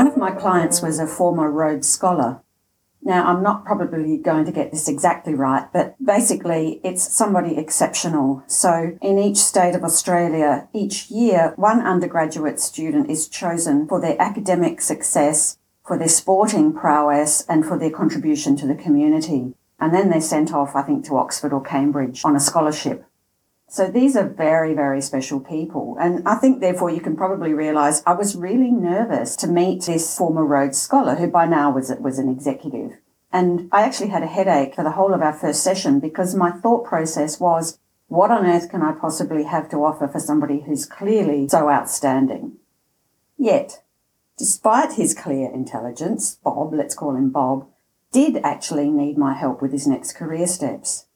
One of my clients was a former Rhodes Scholar. Now, I'm not probably going to get this exactly right, but basically it's somebody exceptional. So in each state of Australia, each year, one undergraduate student is chosen for their academic success, for their sporting prowess, and for their contribution to the community. And then they're sent off, I think, to Oxford or Cambridge on a scholarship. So these are very, very special people. And I think therefore you can probably realize I was really nervous to meet this former Rhodes scholar who by now was, was an executive. And I actually had a headache for the whole of our first session because my thought process was, what on earth can I possibly have to offer for somebody who's clearly so outstanding? Yet, despite his clear intelligence, Bob, let's call him Bob, did actually need my help with his next career steps.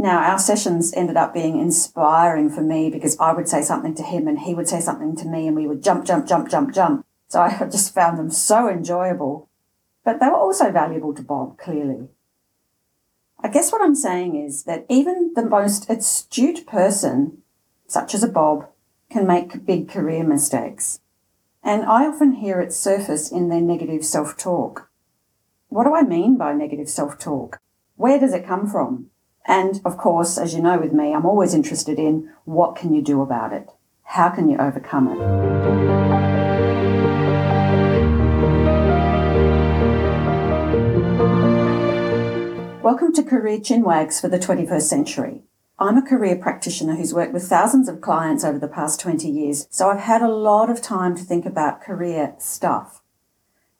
Now, our sessions ended up being inspiring for me because I would say something to him and he would say something to me and we would jump, jump, jump, jump, jump. So I just found them so enjoyable. But they were also valuable to Bob, clearly. I guess what I'm saying is that even the most astute person, such as a Bob, can make big career mistakes. And I often hear it surface in their negative self talk. What do I mean by negative self talk? Where does it come from? And of course, as you know with me, I'm always interested in what can you do about it? How can you overcome it? Welcome to Career Chinwags for the 21st century. I'm a career practitioner who's worked with thousands of clients over the past 20 years, so I've had a lot of time to think about career stuff.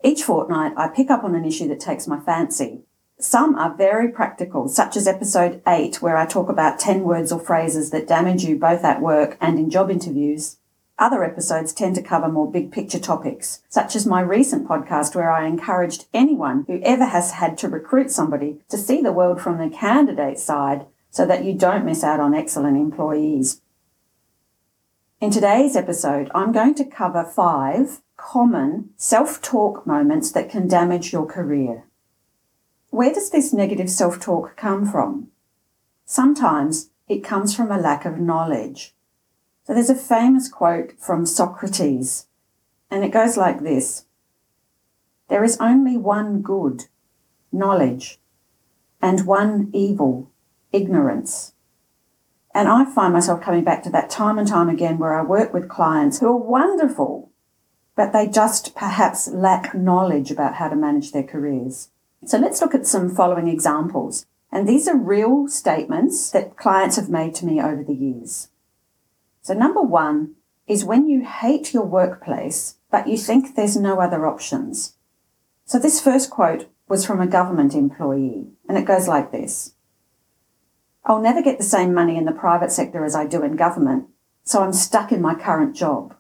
Each fortnight, I pick up on an issue that takes my fancy some are very practical, such as episode 8, where I talk about 10 words or phrases that damage you both at work and in job interviews. Other episodes tend to cover more big picture topics, such as my recent podcast where I encouraged anyone who ever has had to recruit somebody to see the world from the candidate side so that you don't miss out on excellent employees. In today's episode, I'm going to cover five common self-talk moments that can damage your career. Where does this negative self-talk come from? Sometimes it comes from a lack of knowledge. So there's a famous quote from Socrates, and it goes like this. There is only one good, knowledge, and one evil, ignorance. And I find myself coming back to that time and time again where I work with clients who are wonderful, but they just perhaps lack knowledge about how to manage their careers. So let's look at some following examples. And these are real statements that clients have made to me over the years. So number one is when you hate your workplace, but you think there's no other options. So this first quote was from a government employee and it goes like this. I'll never get the same money in the private sector as I do in government, so I'm stuck in my current job.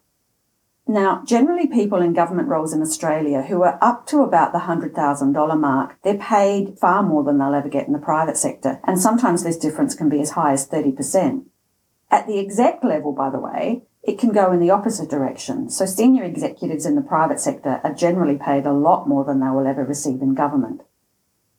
Now, generally people in government roles in Australia who are up to about the $100,000 mark, they're paid far more than they'll ever get in the private sector. And sometimes this difference can be as high as 30%. At the exec level, by the way, it can go in the opposite direction. So senior executives in the private sector are generally paid a lot more than they will ever receive in government.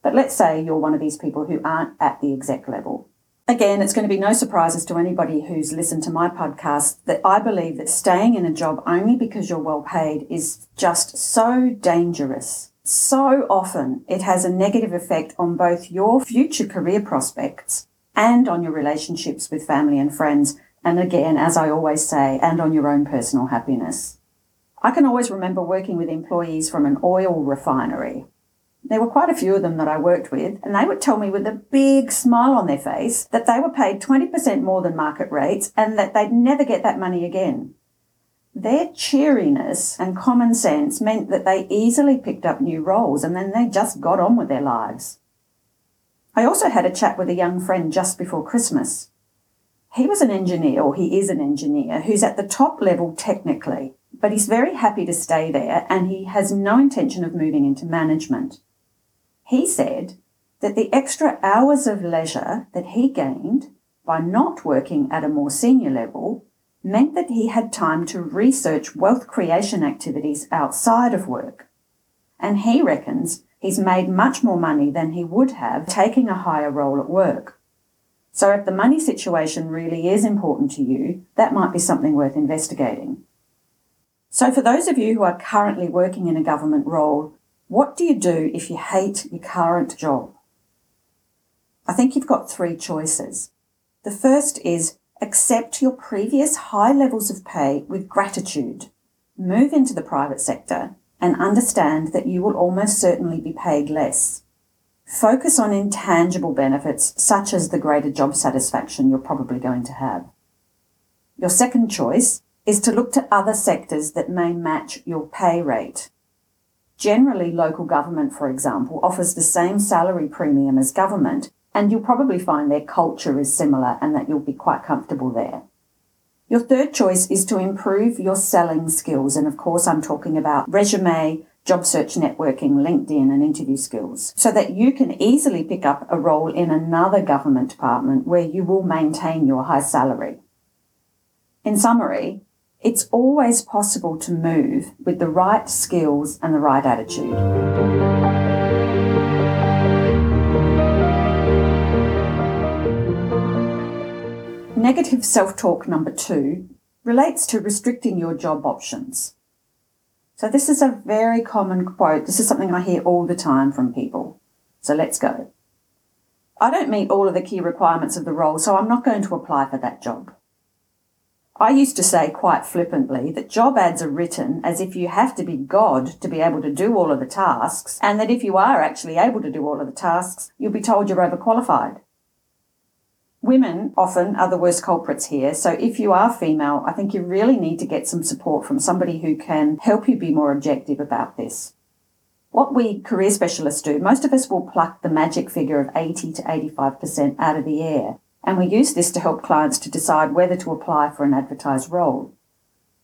But let's say you're one of these people who aren't at the exec level. Again, it's going to be no surprises to anybody who's listened to my podcast that I believe that staying in a job only because you're well paid is just so dangerous. So often it has a negative effect on both your future career prospects and on your relationships with family and friends. And again, as I always say, and on your own personal happiness. I can always remember working with employees from an oil refinery there were quite a few of them that I worked with, and they would tell me with a big smile on their face that they were paid 20% more than market rates and that they'd never get that money again. Their cheeriness and common sense meant that they easily picked up new roles and then they just got on with their lives. I also had a chat with a young friend just before Christmas. He was an engineer, or he is an engineer, who's at the top level technically, but he's very happy to stay there and he has no intention of moving into management. He said that the extra hours of leisure that he gained by not working at a more senior level meant that he had time to research wealth creation activities outside of work. And he reckons he's made much more money than he would have taking a higher role at work. So if the money situation really is important to you, that might be something worth investigating. So, for those of you who are currently working in a government role, what do you do if you hate your current job? I think you've got three choices. The first is accept your previous high levels of pay with gratitude, move into the private sector, and understand that you will almost certainly be paid less. Focus on intangible benefits such as the greater job satisfaction you're probably going to have. Your second choice is to look to other sectors that may match your pay rate. Generally, local government, for example, offers the same salary premium as government, and you'll probably find their culture is similar and that you'll be quite comfortable there. Your third choice is to improve your selling skills, and of course, I'm talking about resume, job search networking, LinkedIn, and interview skills, so that you can easily pick up a role in another government department where you will maintain your high salary. In summary, it's always possible to move with the right skills and the right attitude. Negative self talk number two relates to restricting your job options. So, this is a very common quote. This is something I hear all the time from people. So, let's go. I don't meet all of the key requirements of the role, so I'm not going to apply for that job. I used to say quite flippantly that job ads are written as if you have to be God to be able to do all of the tasks, and that if you are actually able to do all of the tasks, you'll be told you're overqualified. Women often are the worst culprits here, so if you are female, I think you really need to get some support from somebody who can help you be more objective about this. What we career specialists do, most of us will pluck the magic figure of 80 to 85% out of the air and we use this to help clients to decide whether to apply for an advertised role.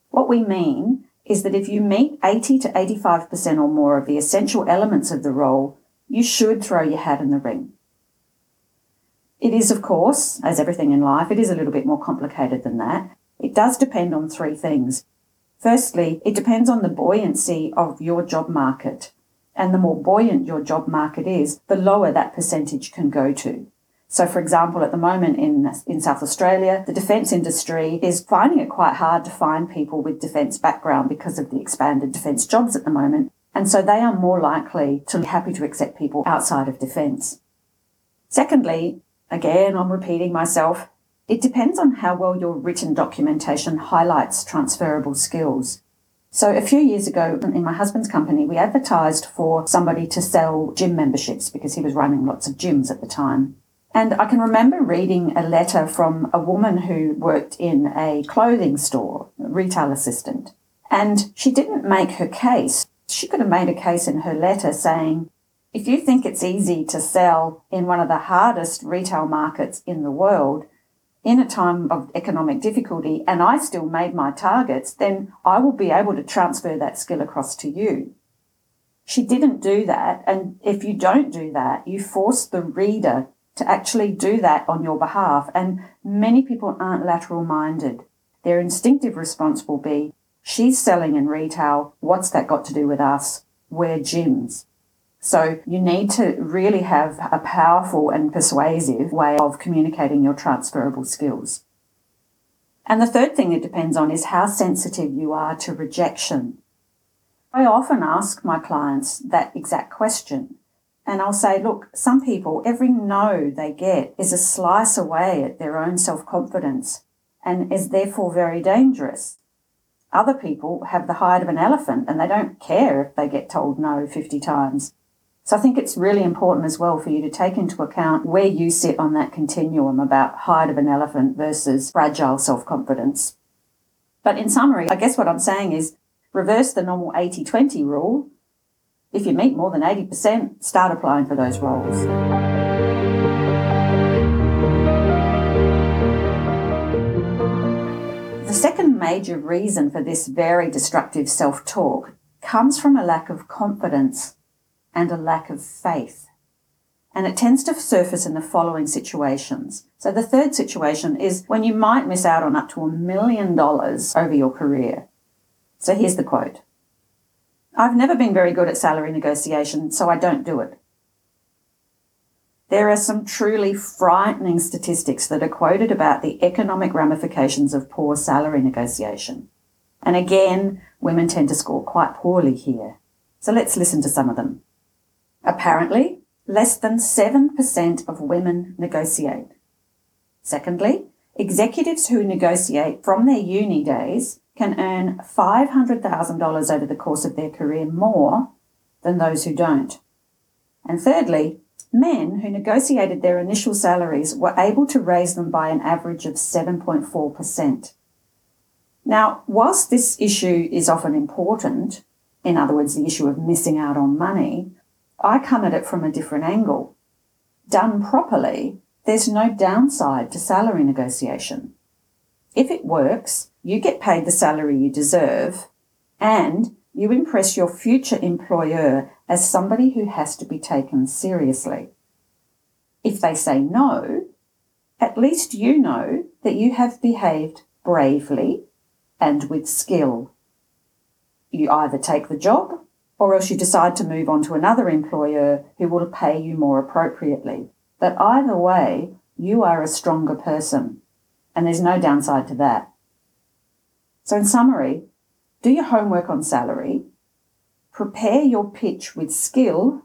What we mean is that if you meet 80 to 85% or more of the essential elements of the role, you should throw your hat in the ring. It is, of course, as everything in life, it is a little bit more complicated than that. It does depend on three things. Firstly, it depends on the buoyancy of your job market. And the more buoyant your job market is, the lower that percentage can go to. So, for example, at the moment in, in South Australia, the defence industry is finding it quite hard to find people with defence background because of the expanded defence jobs at the moment. And so they are more likely to be happy to accept people outside of defence. Secondly, again, I'm repeating myself, it depends on how well your written documentation highlights transferable skills. So a few years ago in my husband's company, we advertised for somebody to sell gym memberships because he was running lots of gyms at the time. And I can remember reading a letter from a woman who worked in a clothing store, a retail assistant. And she didn't make her case. She could have made a case in her letter saying, if you think it's easy to sell in one of the hardest retail markets in the world, in a time of economic difficulty, and I still made my targets, then I will be able to transfer that skill across to you. She didn't do that. And if you don't do that, you force the reader to actually do that on your behalf. And many people aren't lateral minded. Their instinctive response will be, she's selling in retail. What's that got to do with us? We're gyms. So you need to really have a powerful and persuasive way of communicating your transferable skills. And the third thing it depends on is how sensitive you are to rejection. I often ask my clients that exact question. And I'll say, look, some people, every no they get is a slice away at their own self confidence and is therefore very dangerous. Other people have the hide of an elephant and they don't care if they get told no 50 times. So I think it's really important as well for you to take into account where you sit on that continuum about hide of an elephant versus fragile self confidence. But in summary, I guess what I'm saying is reverse the normal 80 20 rule if you meet more than 80%, start applying for those roles. The second major reason for this very destructive self talk comes from a lack of confidence and a lack of faith. And it tends to surface in the following situations. So the third situation is when you might miss out on up to a million dollars over your career. So here's the quote. I've never been very good at salary negotiation, so I don't do it. There are some truly frightening statistics that are quoted about the economic ramifications of poor salary negotiation. And again, women tend to score quite poorly here. So let's listen to some of them. Apparently, less than 7% of women negotiate. Secondly, executives who negotiate from their uni days can earn $500,000 over the course of their career more than those who don't. And thirdly, men who negotiated their initial salaries were able to raise them by an average of 7.4%. Now, whilst this issue is often important, in other words, the issue of missing out on money, I come at it from a different angle. Done properly, there's no downside to salary negotiation. If it works, you get paid the salary you deserve and you impress your future employer as somebody who has to be taken seriously. If they say no, at least you know that you have behaved bravely and with skill. You either take the job or else you decide to move on to another employer who will pay you more appropriately. But either way, you are a stronger person, and there's no downside to that. So, in summary, do your homework on salary, prepare your pitch with skill,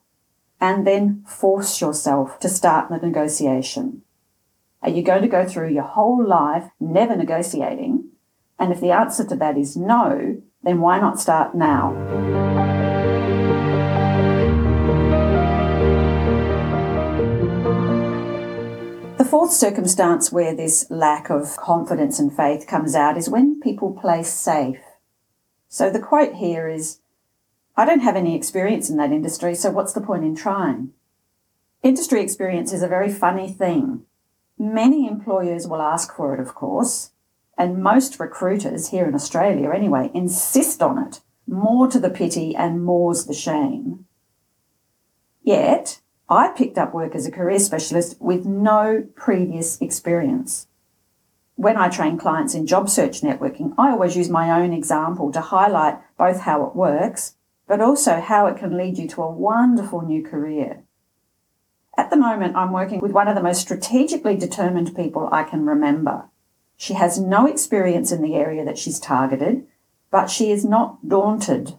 and then force yourself to start the negotiation. Are you going to go through your whole life never negotiating? And if the answer to that is no, then why not start now? Fourth circumstance where this lack of confidence and faith comes out is when people play safe. So the quote here is I don't have any experience in that industry, so what's the point in trying? Industry experience is a very funny thing. Many employers will ask for it, of course, and most recruiters here in Australia anyway insist on it, more to the pity and more's the shame. Yet, I picked up work as a career specialist with no previous experience. When I train clients in job search networking, I always use my own example to highlight both how it works, but also how it can lead you to a wonderful new career. At the moment, I'm working with one of the most strategically determined people I can remember. She has no experience in the area that she's targeted, but she is not daunted.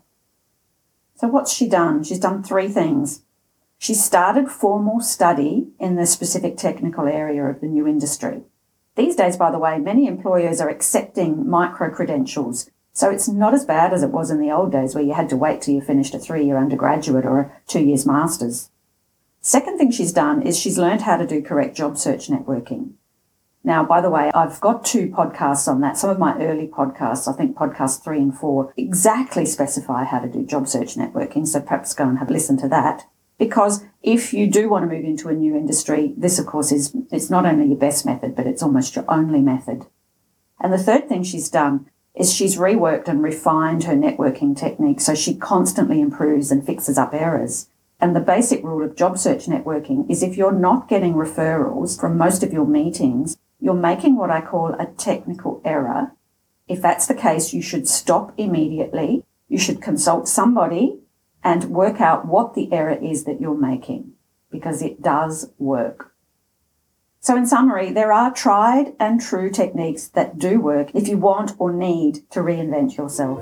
So, what's she done? She's done three things. She started formal study in the specific technical area of the new industry. These days, by the way, many employers are accepting micro credentials. So it's not as bad as it was in the old days where you had to wait till you finished a three year undergraduate or a two years master's. Second thing she's done is she's learned how to do correct job search networking. Now, by the way, I've got two podcasts on that. Some of my early podcasts, I think podcasts three and four, exactly specify how to do job search networking. So perhaps go and have a listen to that. Because if you do want to move into a new industry, this of course is, it's not only your best method, but it's almost your only method. And the third thing she's done is she's reworked and refined her networking technique so she constantly improves and fixes up errors. And the basic rule of job search networking is if you're not getting referrals from most of your meetings, you're making what I call a technical error. If that's the case, you should stop immediately. You should consult somebody and work out what the error is that you're making because it does work. So in summary, there are tried and true techniques that do work if you want or need to reinvent yourself.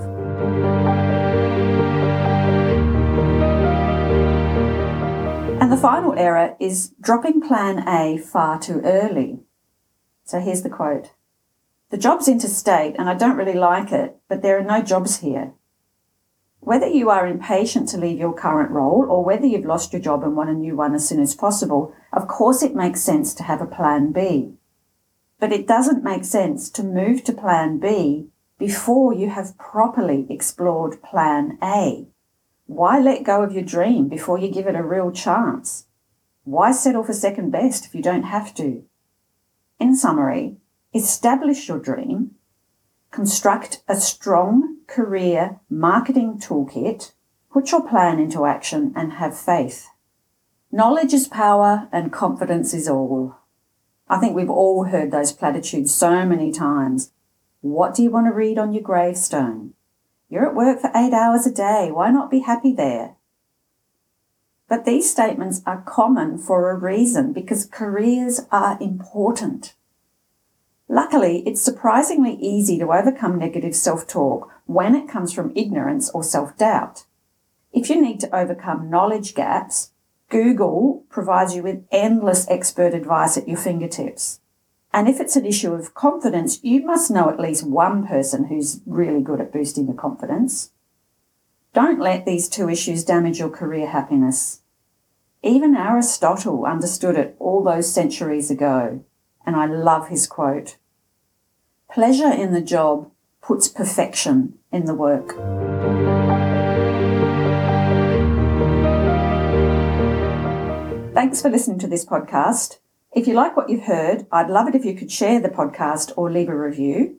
And the final error is dropping plan A far too early. So here's the quote. The job's interstate and I don't really like it, but there are no jobs here. Whether you are impatient to leave your current role or whether you've lost your job and want a new one as soon as possible, of course it makes sense to have a plan B. But it doesn't make sense to move to plan B before you have properly explored plan A. Why let go of your dream before you give it a real chance? Why settle for second best if you don't have to? In summary, establish your dream, construct a strong career marketing toolkit, put your plan into action, and have faith. Knowledge is power and confidence is all. I think we've all heard those platitudes so many times. What do you want to read on your gravestone? You're at work for eight hours a day. Why not be happy there? But these statements are common for a reason because careers are important. Luckily, it's surprisingly easy to overcome negative self talk when it comes from ignorance or self doubt. If you need to overcome knowledge gaps, Google provides you with endless expert advice at your fingertips. And if it's an issue of confidence, you must know at least one person who's really good at boosting your confidence. Don't let these two issues damage your career happiness. Even Aristotle understood it all those centuries ago, and I love his quote. Pleasure in the job puts perfection in the work. Thanks for listening to this podcast. If you like what you've heard, I'd love it if you could share the podcast or leave a review.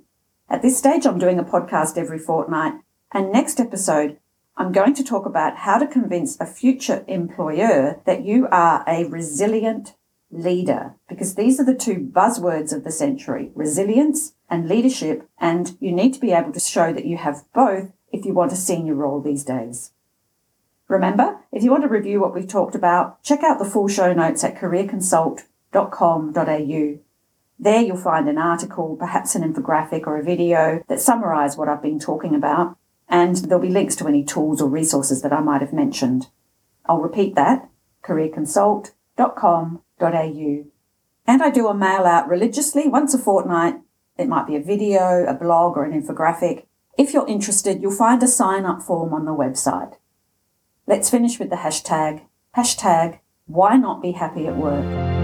At this stage, I'm doing a podcast every fortnight, and next episode, I'm going to talk about how to convince a future employer that you are a resilient leader, because these are the two buzzwords of the century resilience and leadership, and you need to be able to show that you have both if you want a senior role these days. Remember, if you want to review what we've talked about, check out the full show notes at careerconsult.com.au. There you'll find an article, perhaps an infographic or a video that summarise what I've been talking about, and there'll be links to any tools or resources that I might have mentioned. I'll repeat that, careerconsult.com.au. And I do a mail out religiously once a fortnight. It might be a video, a blog, or an infographic. If you're interested, you'll find a sign up form on the website. Let's finish with the hashtag, hashtag, why not be happy at work?